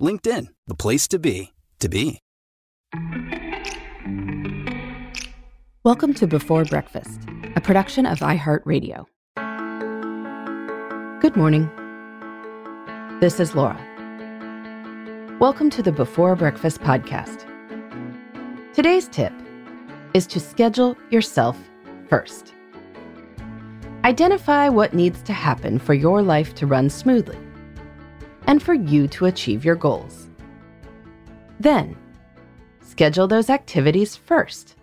LinkedIn, the place to be, to be. Welcome to Before Breakfast, a production of iHeartRadio. Good morning. This is Laura. Welcome to the Before Breakfast podcast. Today's tip is to schedule yourself first. Identify what needs to happen for your life to run smoothly and for you to achieve your goals. Then, schedule those activities first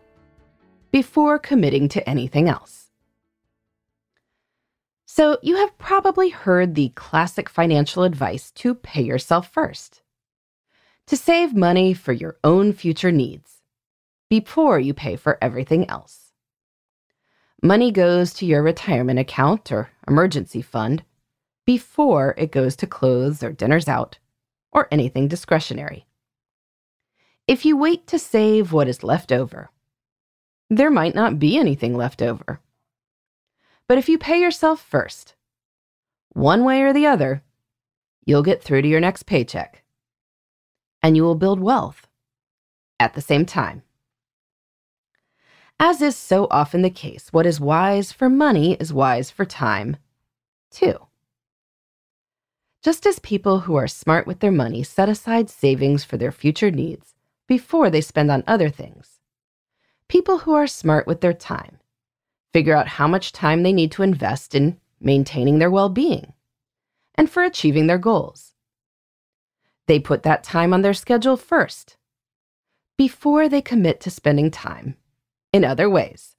before committing to anything else. So, you have probably heard the classic financial advice to pay yourself first, to save money for your own future needs before you pay for everything else. Money goes to your retirement account or emergency fund before it goes to clothes or dinners out or anything discretionary. If you wait to save what is left over, there might not be anything left over. But if you pay yourself first, one way or the other, you'll get through to your next paycheck. And you will build wealth at the same time. As is so often the case, what is wise for money is wise for time, too. Just as people who are smart with their money set aside savings for their future needs before they spend on other things, people who are smart with their time figure out how much time they need to invest in maintaining their well being and for achieving their goals. They put that time on their schedule first before they commit to spending time in other ways.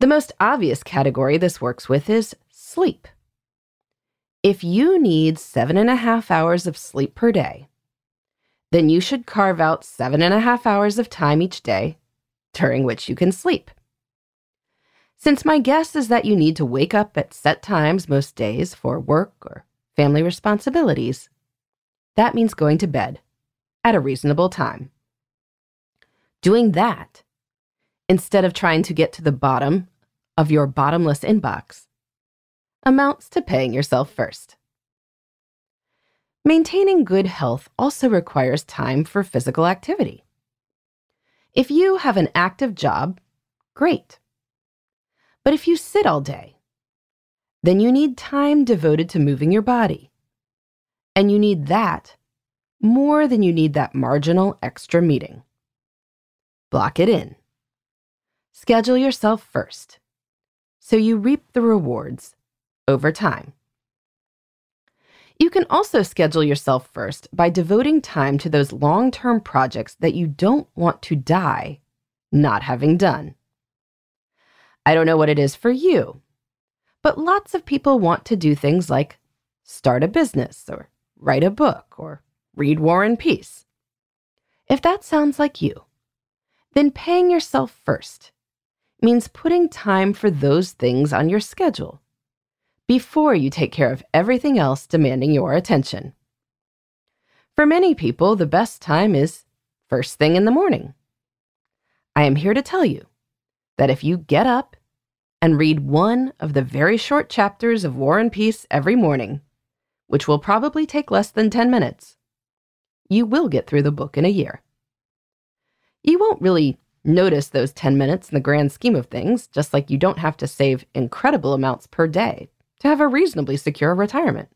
The most obvious category this works with is sleep. If you need seven and a half hours of sleep per day, then you should carve out seven and a half hours of time each day during which you can sleep. Since my guess is that you need to wake up at set times most days for work or family responsibilities, that means going to bed at a reasonable time. Doing that, instead of trying to get to the bottom of your bottomless inbox, amounts to paying yourself first. Maintaining good health also requires time for physical activity. If you have an active job, great. But if you sit all day, then you need time devoted to moving your body. And you need that more than you need that marginal extra meeting. Block it in. Schedule yourself first so you reap the rewards over time. You can also schedule yourself first by devoting time to those long term projects that you don't want to die not having done. I don't know what it is for you, but lots of people want to do things like start a business or write a book or read War and Peace. If that sounds like you, then paying yourself first means putting time for those things on your schedule before you take care of everything else demanding your attention. For many people, the best time is first thing in the morning. I am here to tell you that if you get up and read one of the very short chapters of War and Peace every morning, which will probably take less than 10 minutes, you will get through the book in a year. You won't really notice those 10 minutes in the grand scheme of things, just like you don't have to save incredible amounts per day to have a reasonably secure retirement.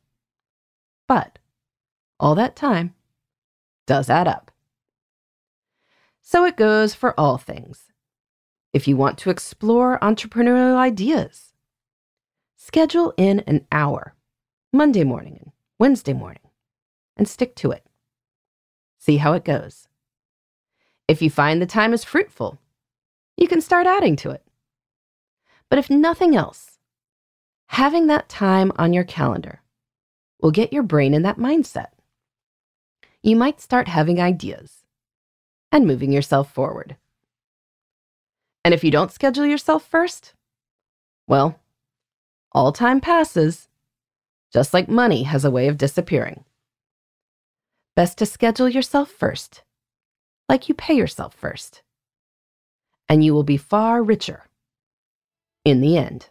But all that time does add up. So it goes for all things. If you want to explore entrepreneurial ideas, schedule in an hour, Monday morning and Wednesday morning, and stick to it. See how it goes. If you find the time is fruitful, you can start adding to it. But if nothing else, having that time on your calendar will get your brain in that mindset. You might start having ideas and moving yourself forward. And if you don't schedule yourself first, well, all time passes, just like money has a way of disappearing. Best to schedule yourself first, like you pay yourself first. And you will be far richer in the end.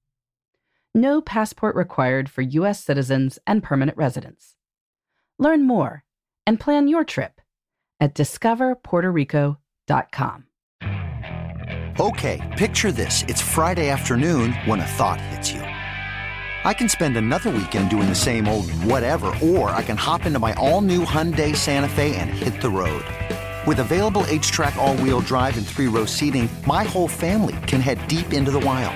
no passport required for U.S. citizens and permanent residents. Learn more and plan your trip at discoverpuertorico.com. Okay, picture this. It's Friday afternoon when a thought hits you. I can spend another weekend doing the same old whatever, or I can hop into my all new Hyundai Santa Fe and hit the road. With available HTRAC, all wheel drive, and three row seating, my whole family can head deep into the wild